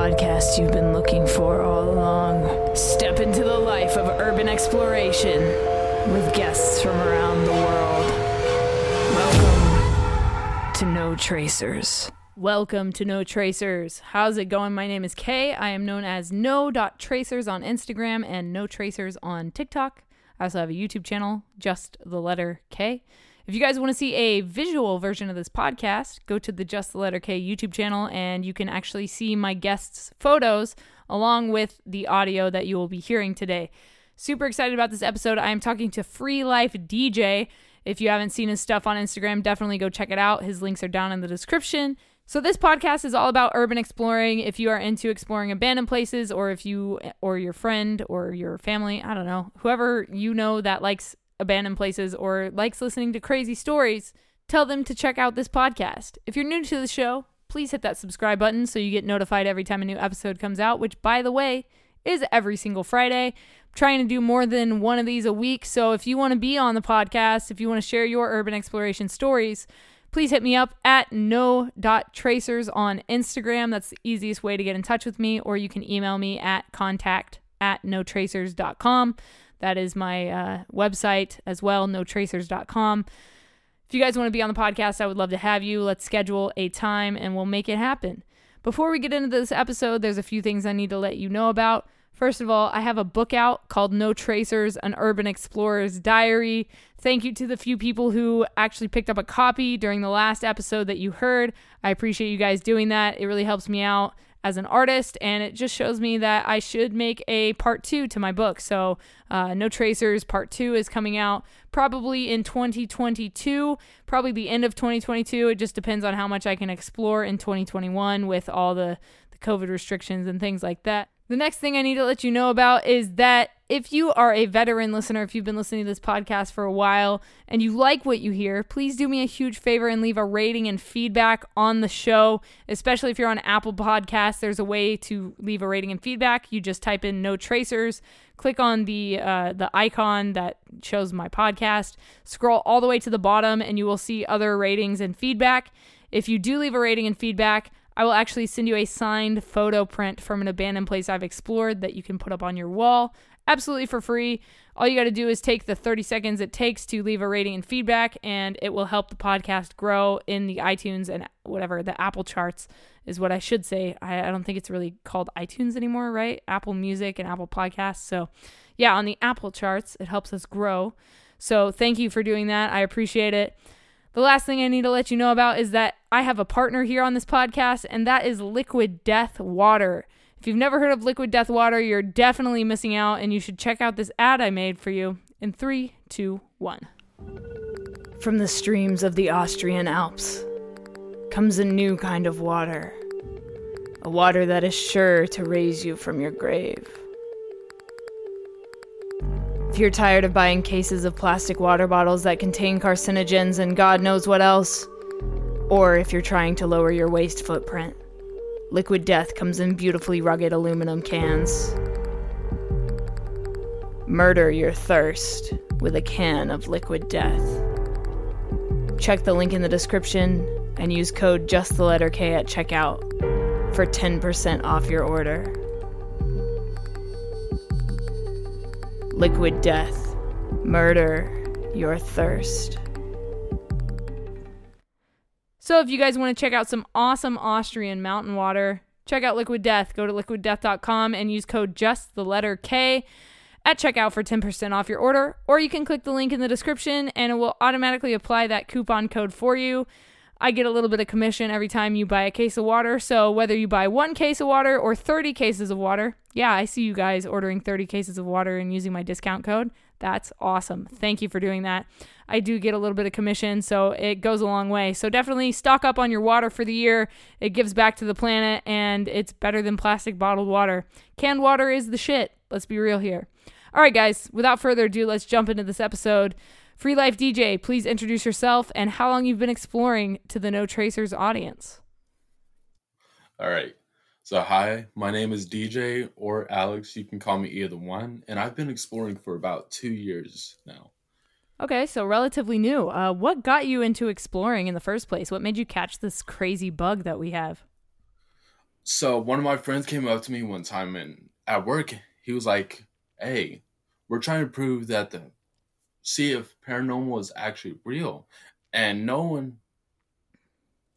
podcast you've been looking for all along. Step into the life of urban exploration with guests from around the world. Welcome to No Tracers. Welcome to No Tracers. How's it going? My name is Kay. I am known as no.tracers on Instagram and no tracers on TikTok. I also have a YouTube channel, just the letter K. If you guys want to see a visual version of this podcast, go to the Just the Letter K YouTube channel and you can actually see my guests' photos along with the audio that you will be hearing today. Super excited about this episode. I am talking to Free Life DJ. If you haven't seen his stuff on Instagram, definitely go check it out. His links are down in the description. So this podcast is all about urban exploring. If you are into exploring abandoned places or if you or your friend or your family, I don't know, whoever you know that likes abandoned places or likes listening to crazy stories, tell them to check out this podcast. If you're new to the show, please hit that subscribe button so you get notified every time a new episode comes out, which, by the way, is every single Friday. I'm trying to do more than one of these a week. So if you want to be on the podcast, if you want to share your urban exploration stories, please hit me up at no.tracers on Instagram. That's the easiest way to get in touch with me, or you can email me at contact at notracers.com. That is my uh, website as well, notracers.com. If you guys want to be on the podcast, I would love to have you. Let's schedule a time and we'll make it happen. Before we get into this episode, there's a few things I need to let you know about. First of all, I have a book out called No Tracers An Urban Explorer's Diary. Thank you to the few people who actually picked up a copy during the last episode that you heard. I appreciate you guys doing that. It really helps me out as an artist, and it just shows me that I should make a part two to my book. So, uh, No Tracers Part Two is coming out probably in 2022, probably the end of 2022. It just depends on how much I can explore in 2021 with all the, the COVID restrictions and things like that. The next thing I need to let you know about is that if you are a veteran listener, if you've been listening to this podcast for a while and you like what you hear, please do me a huge favor and leave a rating and feedback on the show, especially if you're on Apple Podcasts. There's a way to leave a rating and feedback. You just type in no tracers, click on the uh, the icon that shows my podcast, scroll all the way to the bottom, and you will see other ratings and feedback. If you do leave a rating and feedback, I will actually send you a signed photo print from an abandoned place I've explored that you can put up on your wall absolutely for free. All you got to do is take the 30 seconds it takes to leave a rating and feedback, and it will help the podcast grow in the iTunes and whatever, the Apple charts is what I should say. I, I don't think it's really called iTunes anymore, right? Apple Music and Apple Podcasts. So, yeah, on the Apple charts, it helps us grow. So, thank you for doing that. I appreciate it. The last thing I need to let you know about is that I have a partner here on this podcast, and that is Liquid Death Water. If you've never heard of Liquid Death Water, you're definitely missing out, and you should check out this ad I made for you in three, two, one. From the streams of the Austrian Alps comes a new kind of water. A water that is sure to raise you from your grave. If you're tired of buying cases of plastic water bottles that contain carcinogens and God knows what else, or if you're trying to lower your waste footprint, Liquid Death comes in beautifully rugged aluminum cans. Murder your thirst with a can of Liquid Death. Check the link in the description and use code just the letter K at checkout for 10% off your order. Liquid Death. Murder your thirst. So if you guys want to check out some awesome Austrian mountain water, check out Liquid Death. Go to liquiddeath.com and use code just the letter K at checkout for 10% off your order. Or you can click the link in the description and it will automatically apply that coupon code for you. I get a little bit of commission every time you buy a case of water. So whether you buy one case of water or 30 cases of water, yeah, I see you guys ordering 30 cases of water and using my discount code. That's awesome. Thank you for doing that. I do get a little bit of commission, so it goes a long way. So definitely stock up on your water for the year. It gives back to the planet and it's better than plastic bottled water. Canned water is the shit. Let's be real here. All right, guys, without further ado, let's jump into this episode. Free Life DJ, please introduce yourself and how long you've been exploring to the No Tracers audience. All right. So, hi, my name is DJ or Alex. You can call me either one. And I've been exploring for about two years now. Okay, so relatively new. Uh, what got you into exploring in the first place? What made you catch this crazy bug that we have? so one of my friends came up to me one time and at work he was like, "Hey, we're trying to prove that the see if paranormal is actually real." And no one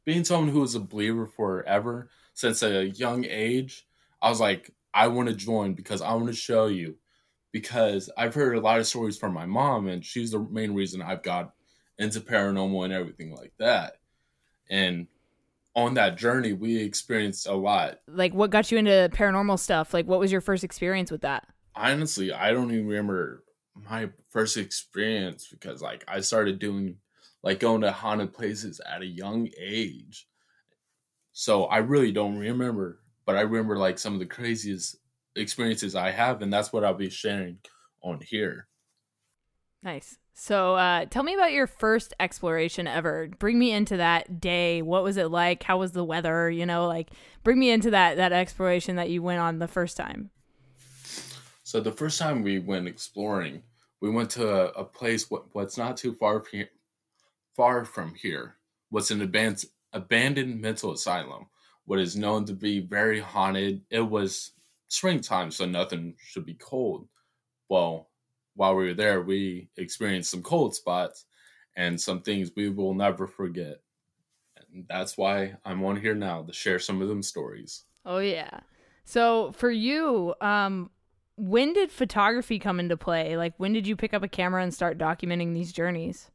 being someone who was a believer forever since a young age, I was like, I want to join because I want to show you. Because I've heard a lot of stories from my mom, and she's the main reason I've got into paranormal and everything like that. And on that journey, we experienced a lot. Like, what got you into paranormal stuff? Like, what was your first experience with that? Honestly, I don't even remember my first experience because, like, I started doing, like, going to haunted places at a young age. So I really don't remember, but I remember, like, some of the craziest experiences I have, and that's what I'll be sharing on here. Nice. So, uh, tell me about your first exploration ever. Bring me into that day. What was it like? How was the weather? You know, like bring me into that that exploration that you went on the first time. So the first time we went exploring, we went to a, a place what, what's not too far from here, far from here. What's an abandoned abandoned mental asylum. What is known to be very haunted. It was springtime, so nothing should be cold. Well, while we were there, we experienced some cold spots and some things we will never forget. And that's why I'm on here now to share some of them stories. Oh yeah. So for you, um, when did photography come into play? Like when did you pick up a camera and start documenting these journeys?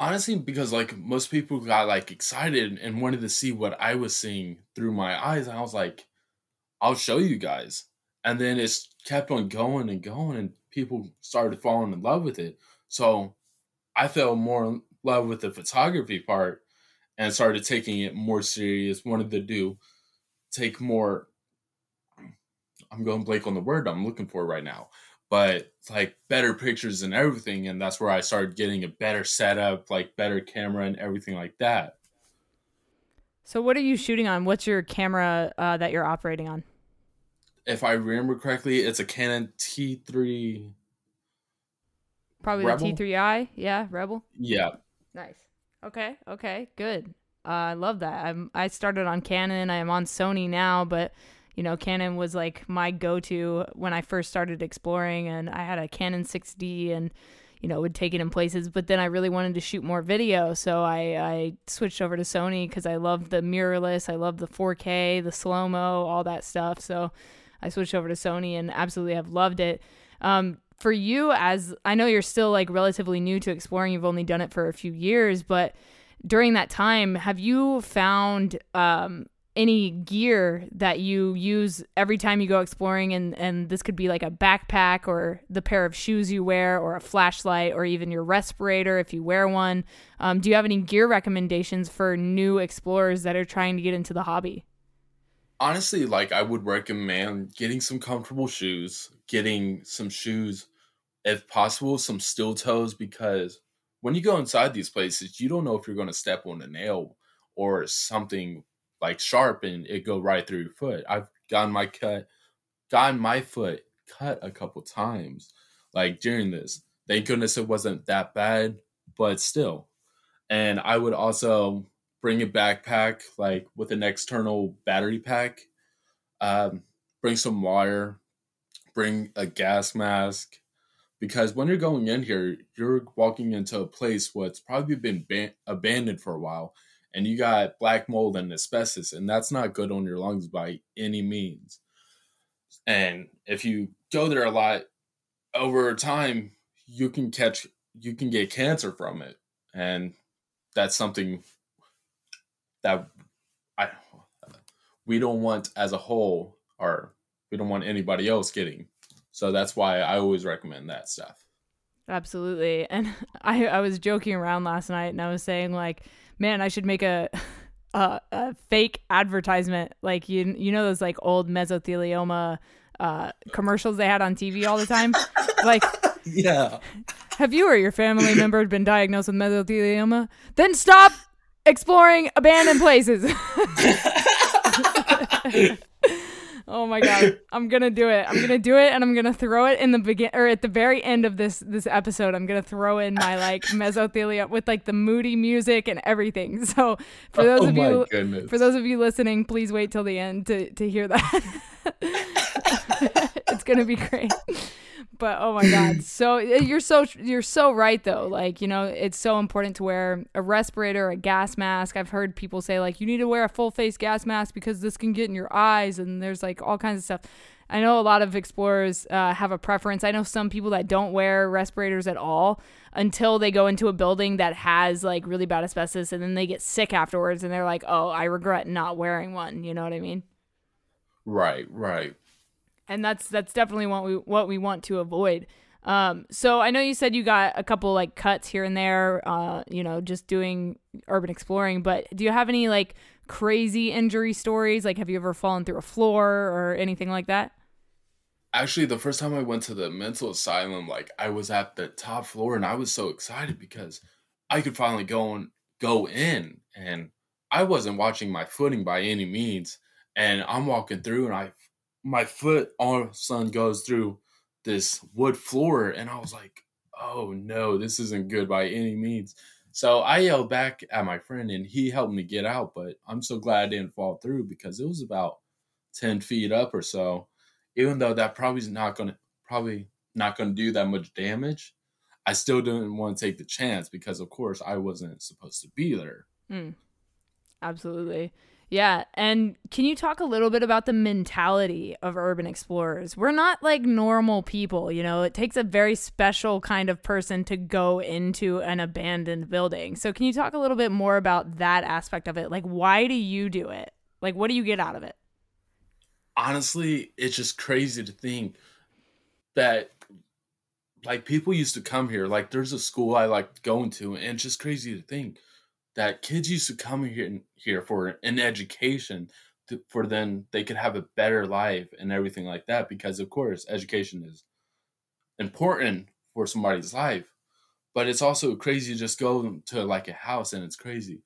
Honestly, because like most people got like excited and wanted to see what I was seeing through my eyes, and I was like, I'll show you guys. And then it's kept on going and going, and people started falling in love with it. So I fell more in love with the photography part and started taking it more serious. Wanted to do take more. I'm going blank on the word I'm looking for right now, but like better pictures and everything, and that's where I started getting a better setup, like better camera and everything like that. So what are you shooting on? What's your camera uh, that you're operating on? If I remember correctly, it's a Canon T3 Probably Rebel? the T3i. Yeah, Rebel. Yeah. Nice. Okay. Okay. Good. Uh, I love that. I'm. I started on Canon. I am on Sony now, but you know, Canon was like my go-to when I first started exploring, and I had a Canon 6D, and you know, would take it in places. But then I really wanted to shoot more video, so I I switched over to Sony because I love the mirrorless. I love the 4K, the slow mo, all that stuff. So I switched over to Sony and absolutely have loved it. Um, for you, as I know you're still like relatively new to exploring, you've only done it for a few years, but during that time, have you found um, any gear that you use every time you go exploring? And, and this could be like a backpack or the pair of shoes you wear or a flashlight or even your respirator if you wear one. Um, do you have any gear recommendations for new explorers that are trying to get into the hobby? honestly like i would recommend getting some comfortable shoes getting some shoes if possible some steel toes because when you go inside these places you don't know if you're going to step on a nail or something like sharp and it go right through your foot. I've gotten my cut gotten my foot cut a couple times like during this. Thank goodness it wasn't that bad but still. And i would also bring a backpack like with an external battery pack. Um, bring some water bring a gas mask because when you're going in here you're walking into a place what's probably been ban- abandoned for a while and you got black mold and asbestos and that's not good on your lungs by any means and if you go there a lot over time you can catch you can get cancer from it and that's something that I we don't want as a whole, or we don't want anybody else getting. So that's why I always recommend that stuff. Absolutely. And I, I was joking around last night and I was saying like, man, I should make a a, a fake advertisement like you you know those like old mesothelioma uh, commercials they had on TV all the time? like Yeah. have you or your family member been diagnosed with mesothelioma? Then stop exploring abandoned places. oh my god, I'm gonna do it. I'm gonna do it, and I'm gonna throw it in the begin or at the very end of this this episode. I'm gonna throw in my like mesothelia with like the moody music and everything. So for those Oh of you goodness. for those of you listening, please wait till the end to to hear that. it's gonna be great. But oh my god, so you're so you're so right though. Like you know, it's so important to wear a respirator, a gas mask. I've heard people say like you need to wear a full face gas mask because this can get in your eyes, and there's like all kinds of stuff. I know a lot of explorers uh, have a preference. I know some people that don't wear respirators at all until they go into a building that has like really bad asbestos, and then they get sick afterwards, and they're like, "Oh, I regret not wearing one." You know what I mean? Right, right. And that's that's definitely what we what we want to avoid. Um, so I know you said you got a couple like cuts here and there, uh, you know, just doing urban exploring. But do you have any like crazy injury stories? Like, have you ever fallen through a floor or anything like that? Actually, the first time I went to the mental asylum, like I was at the top floor and I was so excited because I could finally go and go in and I wasn't watching my footing by any means. And I'm walking through and I my foot all of a sudden goes through this wood floor and I was like, oh no, this isn't good by any means. So I yelled back at my friend and he helped me get out, but I'm so glad I didn't fall through because it was about 10 feet up or so even though that probably is not to probably not to do that much damage i still didn't want to take the chance because of course i wasn't supposed to be there Mm, absolutely. Yeah. And can you talk a little bit about the mentality of urban explorers? We're not like normal people, you know, it takes a very special kind of person to go into an abandoned building. So, can you talk a little bit more about that aspect of it? Like, why do you do it? Like, what do you get out of it? honestly it's just crazy to think that like people used to come here like there's a school i like going to and it's just crazy to think that kids used to come here here for an education to, for then they could have a better life and everything like that because of course education is important for somebody's life. But it's also crazy to just go to like a house and it's crazy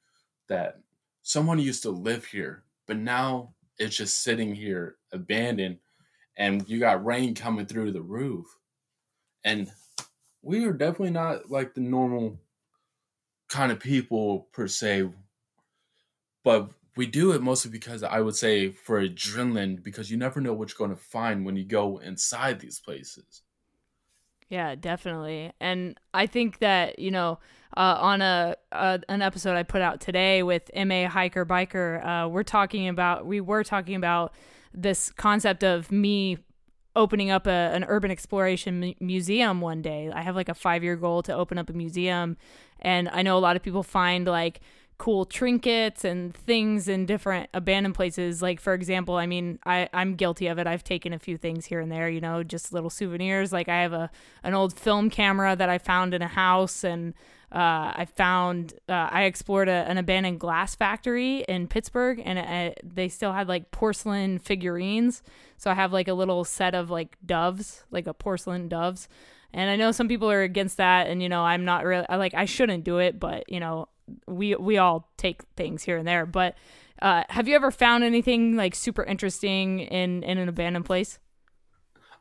that someone used to live here but now it's just sitting here abandoned and you got rain coming through the roof. And we are definitely not like the normal kind of people per se but we do it mostly because i would say for adrenaline because you never know what you're going to find when you go inside these places Yeah, definitely. And I think that, you know, uh, on a, a an episode I put out today with MA Hiker Biker, uh, we're talking about we were talking about this concept of me opening up a, an urban exploration mu- museum one day. I have like a 5-year goal to open up a museum and I know a lot of people find like cool trinkets and things in different abandoned places. Like for example, I mean, I I'm guilty of it. I've taken a few things here and there, you know, just little souvenirs. Like I have a an old film camera that I found in a house, and uh, I found uh, I explored a, an abandoned glass factory in Pittsburgh, and it, they still had like porcelain figurines. So I have like a little set of like doves, like a porcelain doves. And I know some people are against that, and you know, I'm not really like I shouldn't do it, but you know, we we all take things here and there. But uh, have you ever found anything like super interesting in in an abandoned place?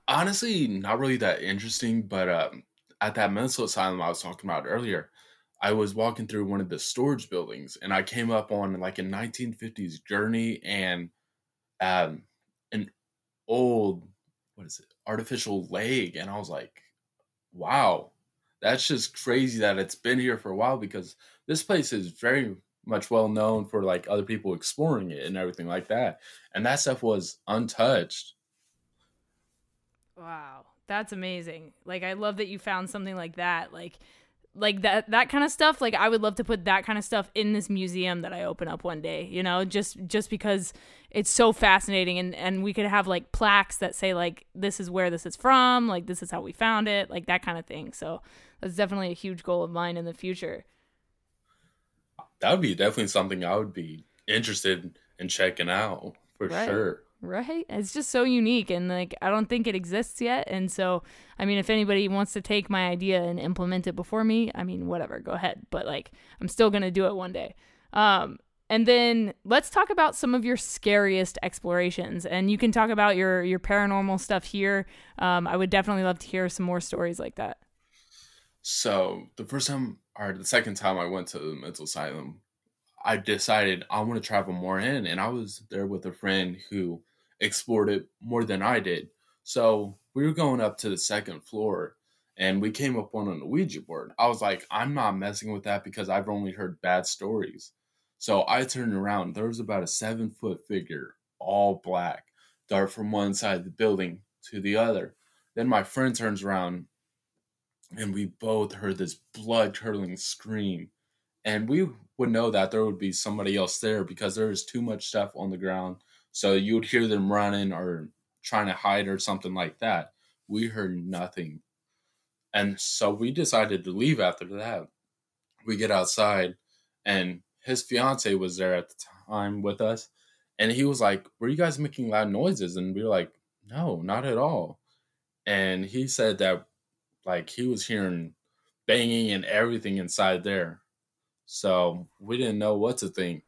honestly not really that interesting but um, at that mental asylum i was talking about earlier i was walking through one of the storage buildings and i came up on like a 1950s journey and um, an old what is it artificial leg, and i was like wow that's just crazy that it's been here for a while because this place is very much well known for like other people exploring it and everything like that and that stuff was untouched Wow, that's amazing. Like I love that you found something like that. Like like that that kind of stuff like I would love to put that kind of stuff in this museum that I open up one day, you know, just just because it's so fascinating and and we could have like plaques that say like this is where this is from, like this is how we found it, like that kind of thing. So that's definitely a huge goal of mine in the future. that would be definitely something I would be interested in checking out for Right. sure. Right? It's just so unique and like I don't think it exists yet. And so, I mean, if anybody wants to take my idea and implement it before me, I mean, whatever, go ahead. But like I'm still to do it one day. Um and then let's talk about some of your scariest explorations. And you can talk about your your paranormal stuff here. Um, I would definitely love to hear some more stories like that. So the first time or the second time I went to the mental asylum, I decided I want to travel more in, and I was there with a friend who explored it more than I did. So we were going up to the second floor, and we came up on a Ouija board. I was like, I'm not messing with that because I've only heard bad stories. So I turned around. There was about a seven foot figure, all black, dart from one side of the building to the other. Then my friend turns around, and we both heard this blood curdling scream. And we would know that there would be somebody else there because there was too much stuff on the ground. So you would hear them running or trying to hide or something like that. We heard nothing. And so we decided to leave after that. We get outside and his fiance was there at the time with us. And he was like, Were you guys making loud noises? And we were like, No, not at all. And he said that like he was hearing banging and everything inside there. So we didn't know what to think.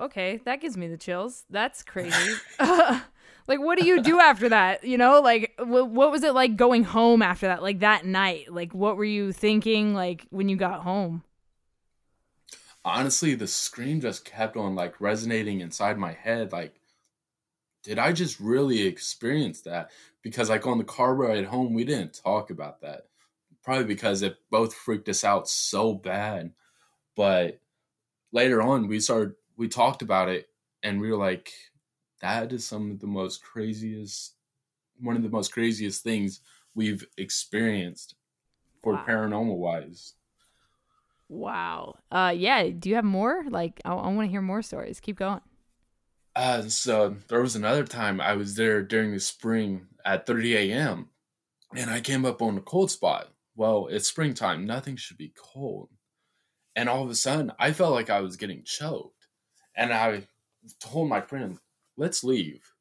Okay, that gives me the chills. That's crazy. like, what do you do after that? You know, like, wh- what was it like going home after that? Like that night? Like, what were you thinking? Like when you got home? Honestly, the scream just kept on like resonating inside my head. Like, did I just really experience that? Because like on the car ride home, we didn't talk about that. Probably because it both freaked us out so bad. But later on, we started we talked about it, and we were like, that is some of the most craziest, one of the most craziest things we've experienced for Wow. paranormal wise. Wow. Uh, yeah. Do you have more? Like, I, I want to hear more stories. Keep going. Uh, so there was another time I was there during the spring at 30 a.m. and I came up on a cold spot. Well, it's springtime, nothing should be cold. And all of a sudden, I felt like I was getting choked. And I told my friend, let's leave.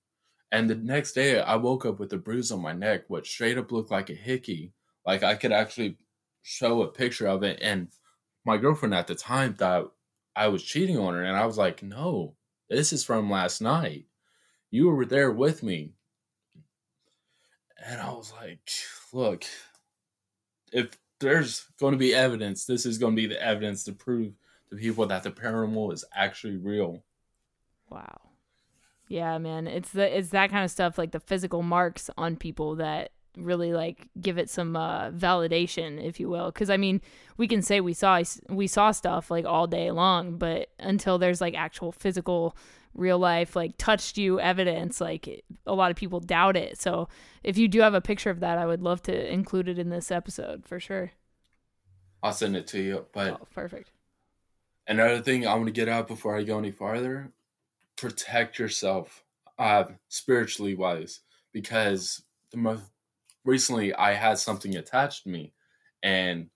And the next day, I woke up with a bruise on my neck, what straight up looked like a hickey. Like I could actually show a picture of it. And my girlfriend at the time thought I was cheating on her. And I was like, no, this is from last night. You were there with me. And I was like, look, if there's going to be evidence, this is going to be the evidence to prove people that the paranormal is actually real. Wow. Yeah, man. It's the it's that kind of stuff like the physical marks on people that really like give it some uh validation if you will cuz I mean we can say we saw we saw stuff like all day long but until there's like actual physical real life like touched you evidence like a lot of people doubt it so if you do have a picture of that I would love to include it in this episode for sure I'll send it to you. But oh perfect another thing I want to get out before I go any farther protect yourself uh, spiritually wise because the most recently I had something attached to me and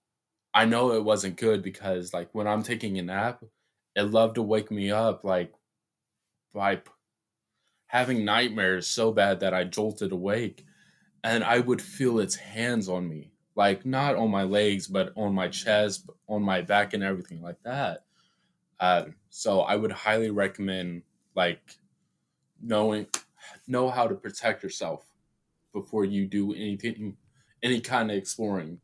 I know it wasn't good because like when I'm taking a nap it loved to wake me up like by having nightmares so bad that I jolted awake and I would feel its hands on me like not on my legs but on my chest on my back and everything like that uh, so I would highly recommend like knowing know how to protect yourself before you do anything any kind of exploring.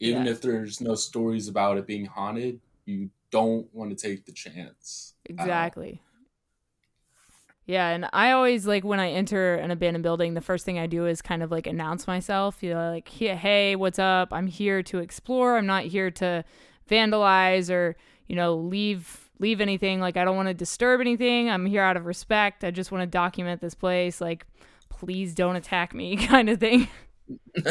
Even Yeah. if there's no stories about it being haunted, you don't want to take the chance. Exactly. Yeah, and I always like when I enter an abandoned building, the first thing I do is kind of like announce myself. You know, like, "Hey, hey, what's up? I'm here to explore. I'm not here to vandalize or you know leave leave anything. Like, I don't want to disturb anything. I'm here out of respect. I just want to document this place. Like, please don't attack me, kind of thing.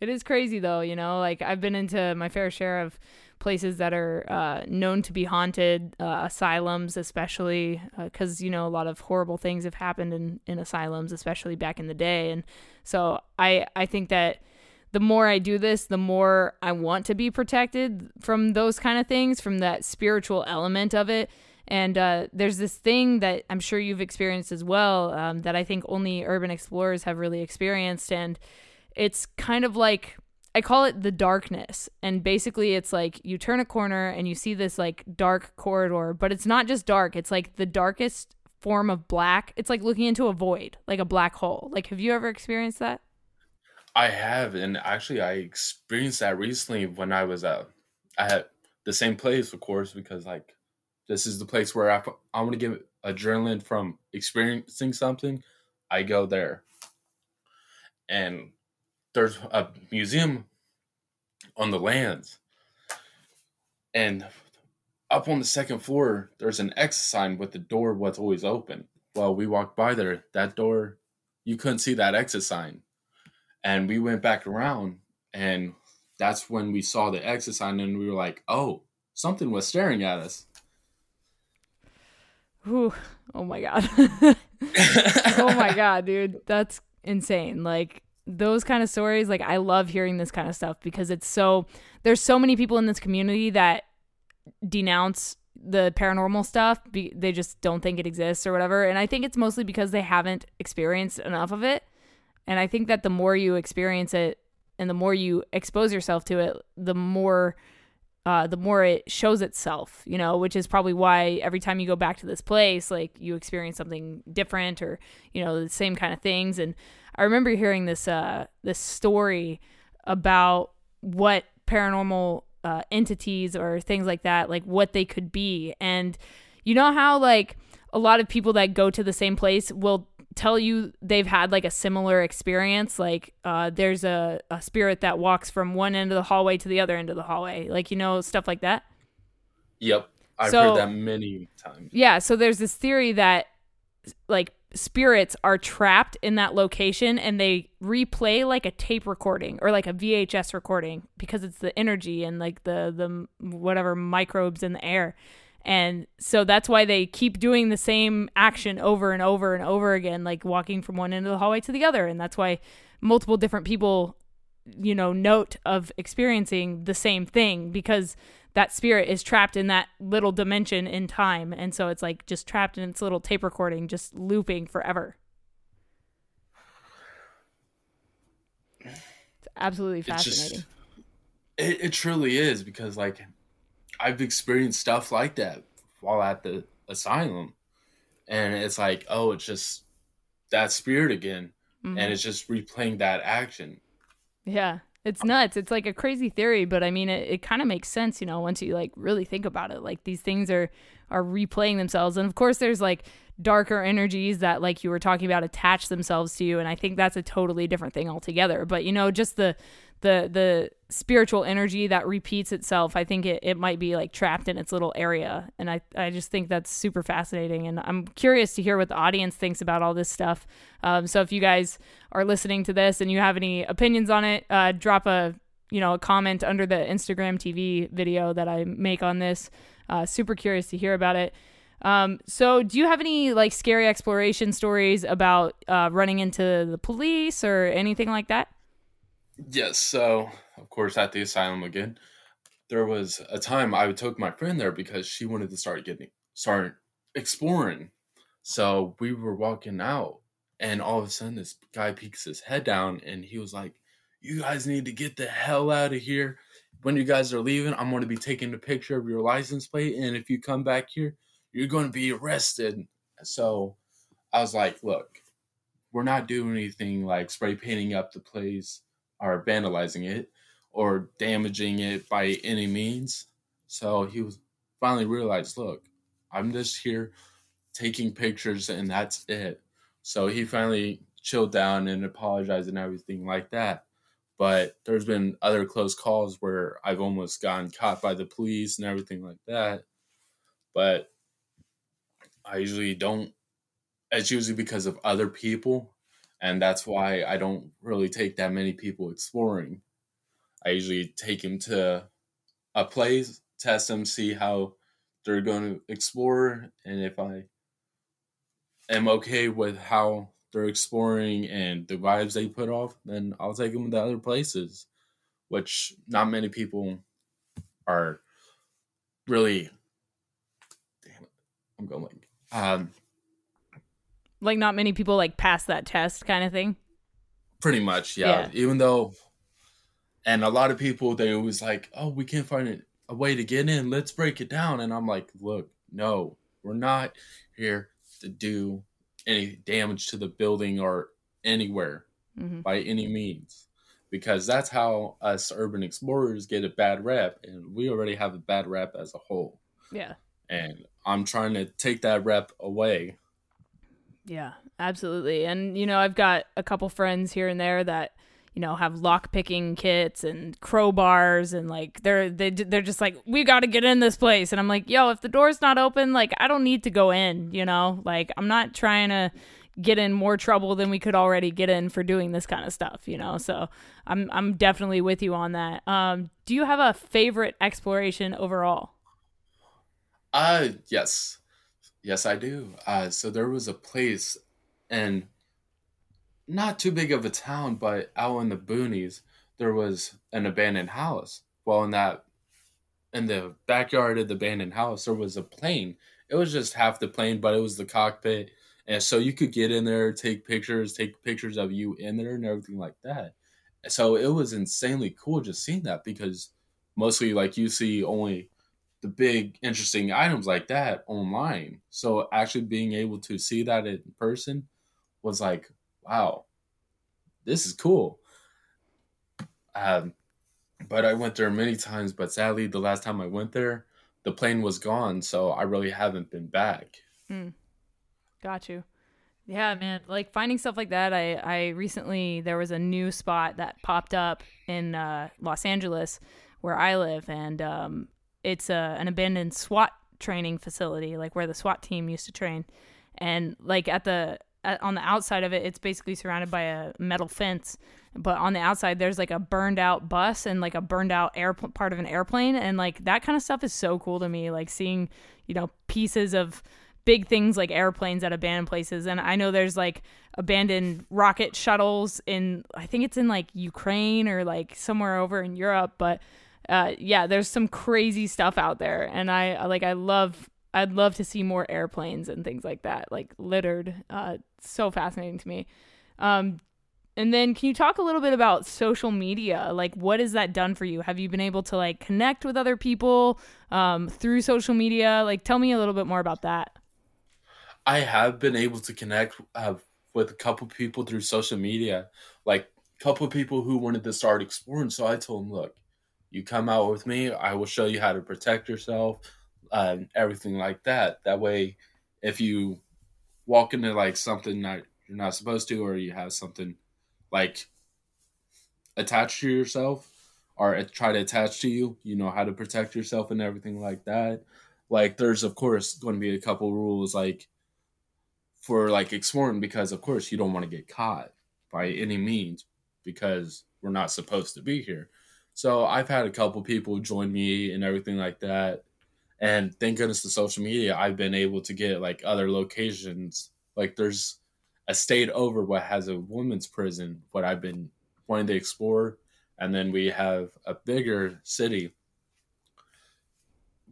It is crazy though, you know. Like I've been into my fair share of places that are uh, known to be haunted, uh, asylums especially, because you know a lot of horrible things have happened in in asylums, especially back in the day. And so I I think that the more I do this, the more I want to be protected from those kind of things, from that spiritual element of it. And uh, there's this thing that I'm sure you've experienced as well um, that I think only urban explorers have really experienced, and it's kind of like I call it the darkness. And basically it's like you turn a corner and you see this like dark corridor, but it's not just dark. It's like the darkest form of black. It's like looking into a void, like a black hole. Like have you ever experienced that? I have, and actually, I experienced that recently when I was uh, at the same place, of course, because like this is the place where I, I want to get adrenaline from experiencing something. I go there, and there's a museum on the lands, and up on the second floor, there's an X sign with the door was always open. Well, we walked by there, that door, you couldn't see that exit sign and we went back around, and that's when we saw the exit sign, and we were like, "Oh, something was staring at us." Ooh, oh my god. oh my god, dude. That's insane. Like those kind of stories, like I love hearing this kind of stuff because it's so there's so many people in this community that denounce the paranormal stuff. Be, they just don't think it exists or whatever. And I think it's mostly because they haven't experienced enough of it. And I think that the more you experience it and the more you expose yourself to it, the more uh, the more it shows itself, you know, which is probably why every time you go back to this place, like you experience something different or, you know, the same kind of things. And I remember hearing this uh this story about what paranormal uh, entities or things like that, like what they could be. And you know how like a lot of people that go to the same place will tell you they've had like a similar experience like uh, there's a, a spirit that walks from one end of the hallway to the other end of the hallway like you know stuff like that? Yep. I've so, heard that many times. Yeah so there's this theory that like spirits are trapped in that location and they replay like a tape recording or like a VHS recording because it's the energy and like the the whatever microbes in the air and so that's why they keep doing the same action over and over and over again, like walking from one end of the hallway to the other. And that's why multiple different people, you know, note of experiencing the same thing because that spirit is trapped in that little dimension in time. And so it's like just trapped in its little tape recording, just looping forever. It's absolutely fascinating. It, just, it, it truly is because, like, I've experienced stuff like that while at the asylum, and it's like, oh, it's just that spirit again, mm-hmm. and it's just replaying that action. Yeah, it's nuts. It's like a crazy theory, but I mean, it, it kind of makes sense, you know, once you like really think about it. Like these things are are replaying themselves, and of course, there's like darker energies that like you were talking about attach themselves to you and i think that's a totally different thing altogether but you know just the the the spiritual energy that repeats itself i think it, it might be like trapped in its little area. And i i just think that's super fascinating. And i'm curious to hear what the audience thinks about all this stuff. Um, so if you guys are listening to this and you have any opinions on it uh, drop a you know a comment under the instagram tv video that i make on this. Uh, super curious to hear about it. Um, so do you have any like scary exploration stories about uh, running into the police or anything like that Yes. So, of course, at the asylum again, there was a time I took my friend there because she wanted to start getting start exploring. So we were walking out, and all of a sudden, this guy peeks his head down, and he was like, "You guys need to get the hell out of here." When you guys are leaving, I'm going to be taking a picture of your license plate, and if you come back here, you're going to be arrested. So I was like, look, we're not doing anything like spray painting up the place are vandalizing it or damaging it by any means. So he was finally realized, look, I'm just here taking pictures and that's it. So he finally chilled down and apologized and everything like that. But there's been other close calls where I've almost gotten caught by the police and everything like that. But I usually don't. It's usually because of other people and that's why I don't really take that many people exploring. I usually take them to a place, test them, see how they're going to explore, and if I am okay with how they're exploring and the vibes they put off, then I'll take them to other places, which not many people are really. Damn it, I'm going. Um, like not many people like pass that test kind of thing. Pretty much, yeah. yeah. Even though And a lot of people they always like, oh, we can't find a way to get in. Let's break it down. And I'm like, look, no, we're not here to do any damage to the building or anywhere mm-hmm. by any means because that's how us urban explorers get a bad rep and we already have a bad rep as a whole yeah and i'm trying to take that rep away yeah absolutely and you know i've got a couple friends here and there that you know have lock picking kits and crowbars and like they're they, they're just like we got to get in this place and i'm like yo if the door's not open like i don't need to go in you know like i'm not trying to get in more trouble than we could already get in for doing this kind of stuff, you know. So I'm I'm definitely with you on that. Um, do you have a favorite exploration overall? Uh yes. Yes, I do. Uh so there was a place and not too big of a town, but out in the boonies, there was an abandoned house. Well, in that in the backyard of the abandoned house, there was a plane. It was just half the plane, but it was the cockpit and so you could get in there, take pictures, take pictures of you in there and everything like that. So it was insanely cool just seeing that because mostly like you see only the big interesting items like that online. So actually being able to see that in person was like, wow, this is cool. Um, but I went there many times, but sadly, the last time I went there, the plane was gone, so I really haven't been back. Hmm. Got you. Yeah, man. Like finding stuff like that. I I recently there was a new spot that popped up in uh, Los Angeles where I live, and um, it's a, an abandoned SWAT training facility, like where the SWAT team used to train. And like at the at, on the outside of it, it's basically surrounded by a metal fence. But on the outside, there's like a burned out bus and like a burned out air part of an airplane, and like that kind of stuff is so cool to me. Like seeing you know pieces of big things like airplanes at abandoned places. And I know there's like abandoned rocket shuttles in, I think it's in like Ukraine or like somewhere over in Europe. But uh, yeah, there's some crazy stuff out there. And I like, I love, I'd love to see more airplanes and things like that, like littered. Uh, so fascinating to me. Um, and then can you talk a little bit about social media? Like what has that done for you? Have you been able to like connect with other people um, through social media? Like tell me a little bit more about that. I have been able to connect uh, with a couple people through social media, like a couple people who wanted to start exploring. So I told them, look, you come out with me, I will show you how to protect yourself, uh, everything like that. That way, if you walk into like something that you're not supposed to, or you have something like attached to yourself, or try to attach to you, you know how to protect yourself and everything like that. Like, there's of course going to be a couple rules like for like exploring because of course you don't want to get caught by any means because we're not supposed to be here. So I've had a couple people join me and everything like that. And thank goodness to social media, I've been able to get like other locations. Like there's a state over what has a women's prison, what I've been wanting to explore. And then we have a bigger city,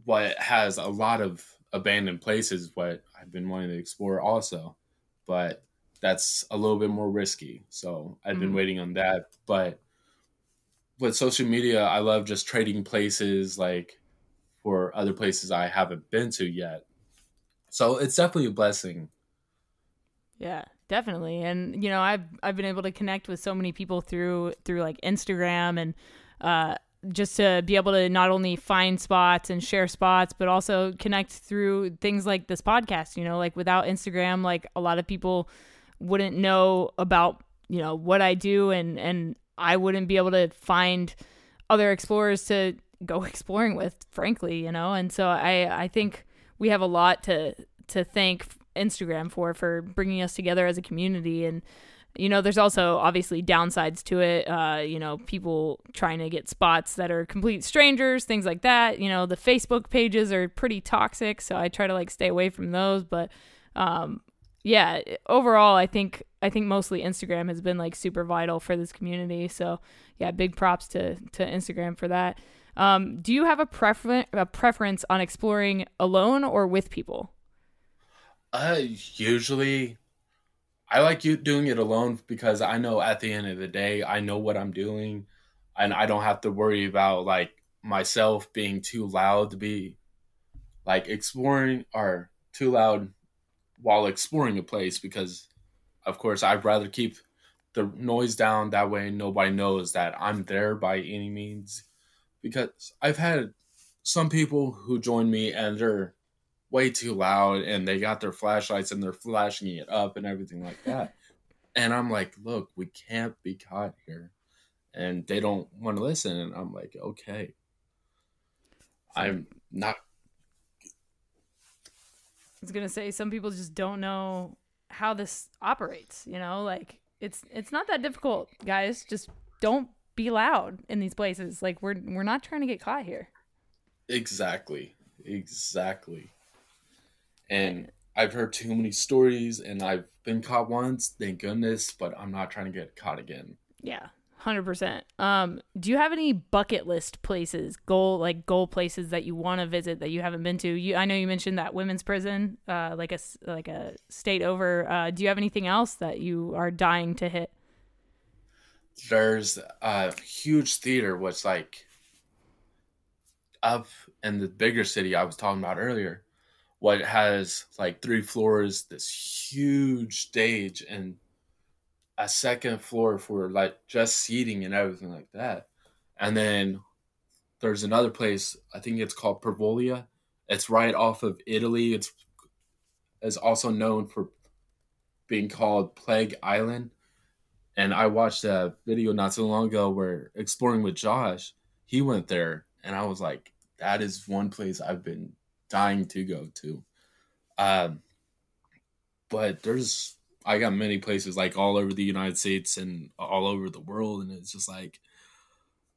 what has a lot of abandoned places what I've been wanting to explore also, but that's a little bit more risky. So I've been mm-hmm. waiting on that. But with social media, I love just trading places like for other places I haven't been to yet. So it's definitely a blessing. Yeah, definitely. And you know, I've I've been able to connect with so many people through through like Instagram and uh just to be able to not only find spots and share spots but also connect through things like this podcast you know like without instagram like a lot of people wouldn't know about you know what i do and and i wouldn't be able to find other explorers to go exploring with frankly you know and so i i think we have a lot to to thank instagram for for bringing us together as a community and you know, there's also obviously downsides to it. Uh, you know, people trying to get spots that are complete strangers, things like that. You know, the Facebook pages are pretty toxic, so I try to like stay away from those. But um, yeah, overall, I think I think mostly Instagram has been like super vital for this community. So yeah, big props to to Instagram for that. Um, do you have a preference a preference on exploring alone or with people? Uh, usually I like you doing it alone because I know at the end of the day, I know what I'm doing. and I don't have to worry about like myself being too loud to be like exploring or too loud while exploring a place because of course I'd rather keep the noise down that way nobody knows that I'm there by any means because I've had some people who join me and they're way too loud and they got their flashlights and they're flashing it up and everything like that. and I'm like, look, we can't be caught here. And they don't want to listen. And I'm like, okay. I'm not. Was gonna say some people just don't know how this operates. You know, like it's it's not that difficult, guys. Just don't be loud in these places. Like we're we're not trying to get caught here. Exactly. Exactly. And I've heard too many stories and I've been caught once, thank goodness, but I'm not trying to get caught again. Yeah. 100%. Um do you have any bucket list places, goal like goal places that you want to visit that you haven't been to? You I know you mentioned that women's prison uh like a like a state over. Uh do you have anything else that you are dying to hit? There's a huge theater which like up in the bigger city I was talking about earlier what has like three floors, this huge stage, and a second floor for like just seating and everything like that. And then there's another place, I think it's called Poveglia. It's right off of Italy. It's is also known for being called Plague Island. And I watched a video not so long ago where exploring with Josh, he went there and I was like, that is one place I've been dying to go to. Um, but there's I got many places like all over the United States and all over the world, and it's just like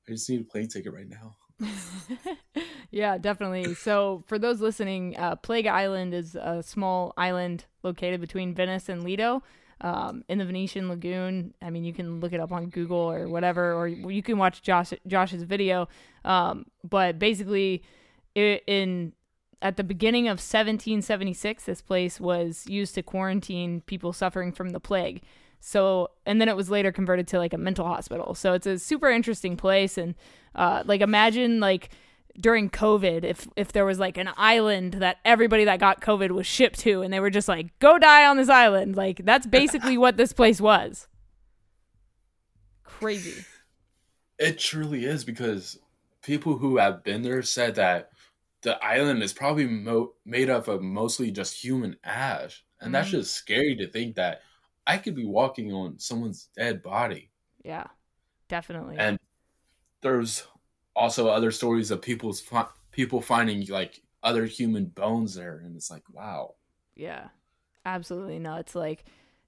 I just need a plane ticket right now. yeah, definitely. So, for those listening, uh, Plague Island is a small island located between Venice and Lido um, in the Venetian Lagoon. I mean, you can look it up on Google or whatever, or you can watch Josh Josh's video. Um, but basically, it, in at the beginning of 1776, this place was used to quarantine people suffering from the plague. So, and then it was later converted to like a mental hospital. So it's a super interesting place. And uh, like, imagine like during COVID, if if there was like an island that everybody that got COVID was shipped to, and they were just like, go die on this island. Like that's basically what this place was. Crazy. It truly is because people who have been there said that the island is probably mo- made up of mostly just human ash, and mm-hmm. that's just scary to think that I could be walking on someone's dead body. Yeah, definitely. And there's also other stories of people's fi- people finding like other human bones there, and it's like, wow. Yeah, absolutely nuts. Like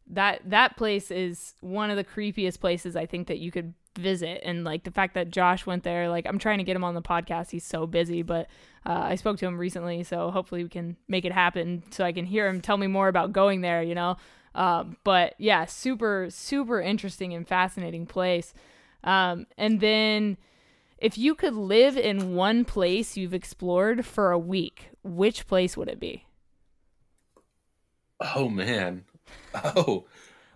that that place is one of the creepiest places I think that you could visit. And like the fact that Josh went there like I'm trying to get him on the podcast. He's so busy but uh, I spoke to him recently so hopefully we can make it happen so I can hear him tell me more about going there you know? Um, but yeah super super interesting and fascinating place. Um, and then if you could live in one place you've explored for a week which place would it be? Oh man. Oh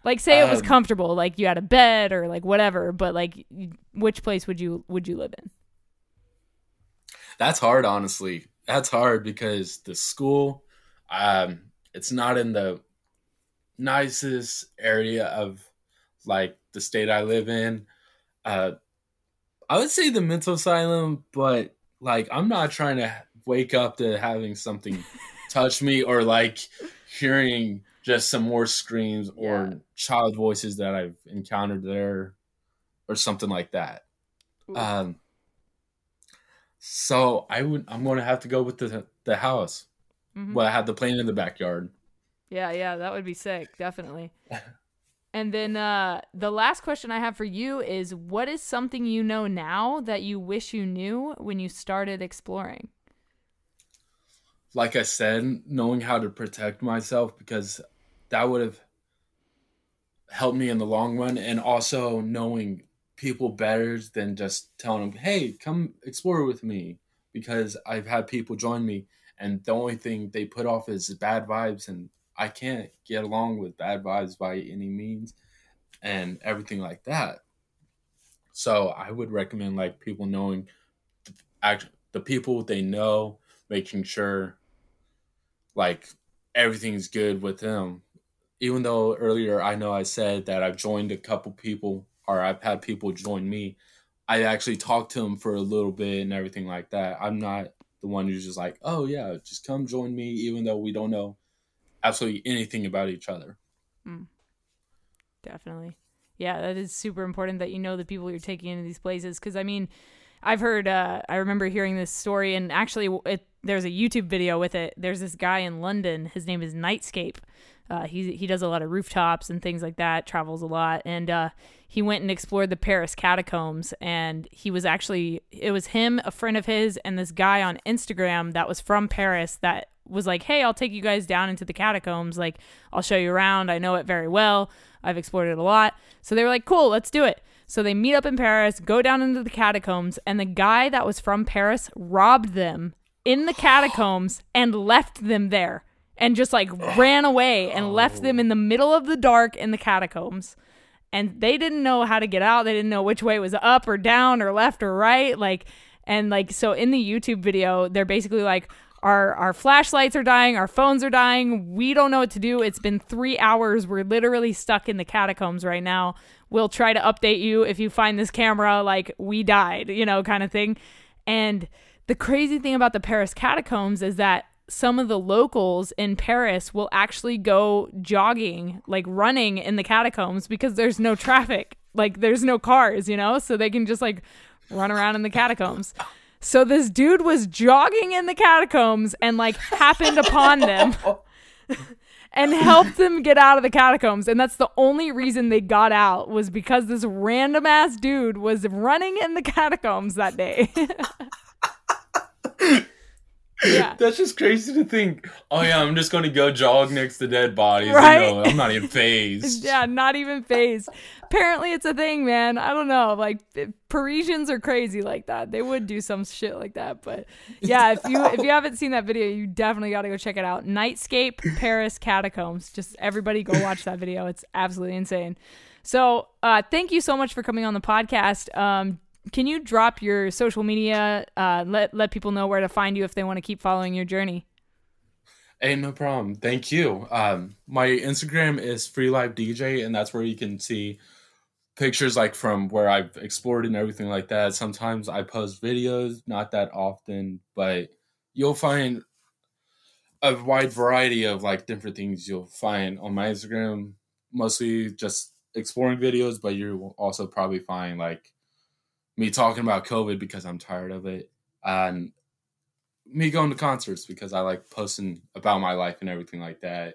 like say it was um, comfortable, like you had a bed or like whatever, but like which place would you would you live in? That's hard, honestly. That's hard because the school, um, it's not in the nicest area of like the state I live in. Uh, I would say the mental asylum, but like I'm not trying to wake up to having something touch me or like hearing just some more screams or yeah. child voices that I've encountered there or something like that. Ooh. Um so I would I'm going to have to go with the the house. Mm-hmm. Well, I have the plane in the backyard. Yeah, yeah, that would be sick, definitely. and then uh the last question I have for you is what is something you know now that you wish you knew when you started exploring? Like I said, knowing how to protect myself because that would have helped me in the long run and also knowing people better than just telling them hey come explore with me because i've had people join me and the only thing they put off is bad vibes and i can't get along with bad vibes by any means and everything like that So I would recommend like people knowing the, act, the people they know, making sure like everything's good with them. Even though earlier I know I said that I've joined a couple people or I've had people join me, I actually talked to them for a little bit and everything like that. I'm not the one who's just like, oh yeah, just come join me, even though we don't know absolutely anything about each other. Mm. Definitely. Yeah, that is super important that you know the people you're taking into these places. Because I mean, I've heard, uh, I remember hearing this story, and actually, it, there's a YouTube video with it. There's this guy in London. His name is Nightscape. Uh, he he does a lot of rooftops and things like that. Travels a lot, and uh, he went and explored the Paris catacombs. And he was actually it was him, a friend of his, and this guy on Instagram that was from Paris that was like, "Hey, I'll take you guys down into the catacombs. Like, I'll show you around. I know it very well. I've explored it a lot." So they were like, "Cool, let's do it." So they meet up in Paris, go down into the catacombs, and the guy that was from Paris robbed them in the catacombs and left them there and just like ran away and left them in the oh. middle of the dark in the catacombs. And they didn't know how to get out. They didn't know which way was up or down or left or right. Like, and like, so in the YouTube video, they're basically like, our, our flashlights are dying, our phones are dying. We don't know what to do. It's been three hours. We're literally stuck in the catacombs right now. We'll try to update you if you find this camera, like we died, you know, kind of thing. And the crazy thing about the Paris catacombs is that some of the locals in Paris will actually go jogging, like running in the catacombs because there's no traffic. Like there's no cars, you know? So they can just like run around in the catacombs. So this dude was jogging in the catacombs and like happened upon them and helped them get out of the catacombs. And that's the only reason they got out was because this random ass dude was running in the catacombs that day. Yeah. That's just crazy to think. Oh yeah, I'm just going to go jog next to dead bodies. Right? You know, I'm not even phased. yeah, not even phased. Apparently, it's a thing, man. I don't know. Like Parisians are crazy like that. They would do some shit like that. But yeah, if you if you haven't seen that video, you definitely got to go check it out. Nightscape Paris Catacombs. Just everybody go watch that video. It's absolutely insane. So, uh, thank you so much for coming on the podcast. Um, can you drop your social media? Uh, let let people know where to find you if they want to keep following your journey. Hey, no problem. Thank you. Um, my Instagram is Free Life DJ, and that's where you can see pictures like from where I've explored and everything like that. Sometimes I post videos, not that often, but you'll find a wide variety of like different things you'll find on my Instagram. Mostly just exploring videos, but you will also probably find like me talking about COVID because I'm tired of it, and me going to concerts because I like posting about my life and everything like that.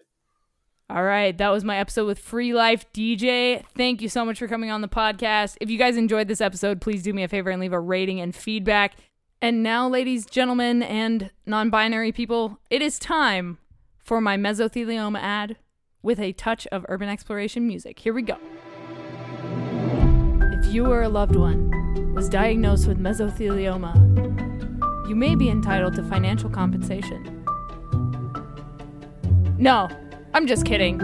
All right, that was my episode with Free Life DJ. Thank you so much for coming on the podcast. If you guys enjoyed this episode, please do me a favor and leave a rating and feedback. And now, ladies, gentlemen, and non binary people, it is time for my mesothelioma ad with a touch of urban exploration music. Here we go. If you or a loved one was diagnosed with mesothelioma, you may be entitled to financial compensation. No, I'm just kidding.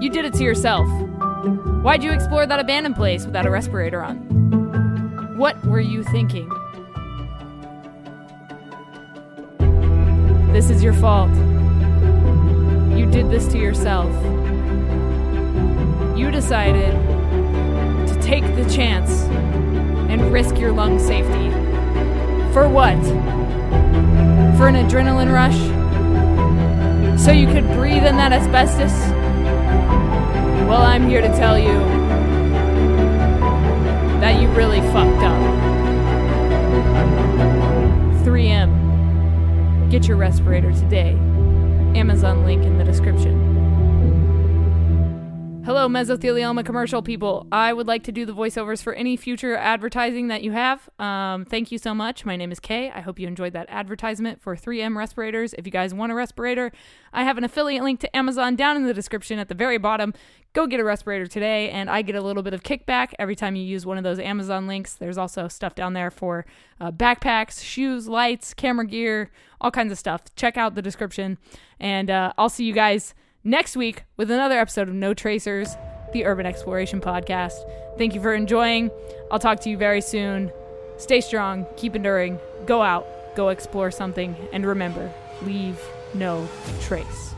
You did it to yourself. Why'd you explore that abandoned place without a respirator on? What were you thinking? This is your fault. You did this to yourself. You decided to take the chance risk your lung safety. For what? For an adrenaline rush? So you could breathe in that asbestos? Well, I'm here to tell you that you really fucked up. 3M. Get your respirator today. Amazon link in the description. Hello, mesothelioma commercial people. I would like to do the voiceovers for any future advertising that you have. Um, thank you so much. My name is Kay. I hope you enjoyed that advertisement for 3M respirators. If you guys want a respirator, I have an affiliate link to Amazon down in the description at the very bottom. Go get a respirator today, and I get a little bit of kickback every time you use one of those Amazon links. There's also stuff down there for uh, backpacks, shoes, lights, camera gear, all kinds of stuff. Check out the description, and uh, I'll see you guys next week with another episode of No Tracers, the Urban Exploration Podcast. Thank you for enjoying. I'll talk to you very soon. Stay strong, keep enduring, go out, go explore something, and remember leave no trace.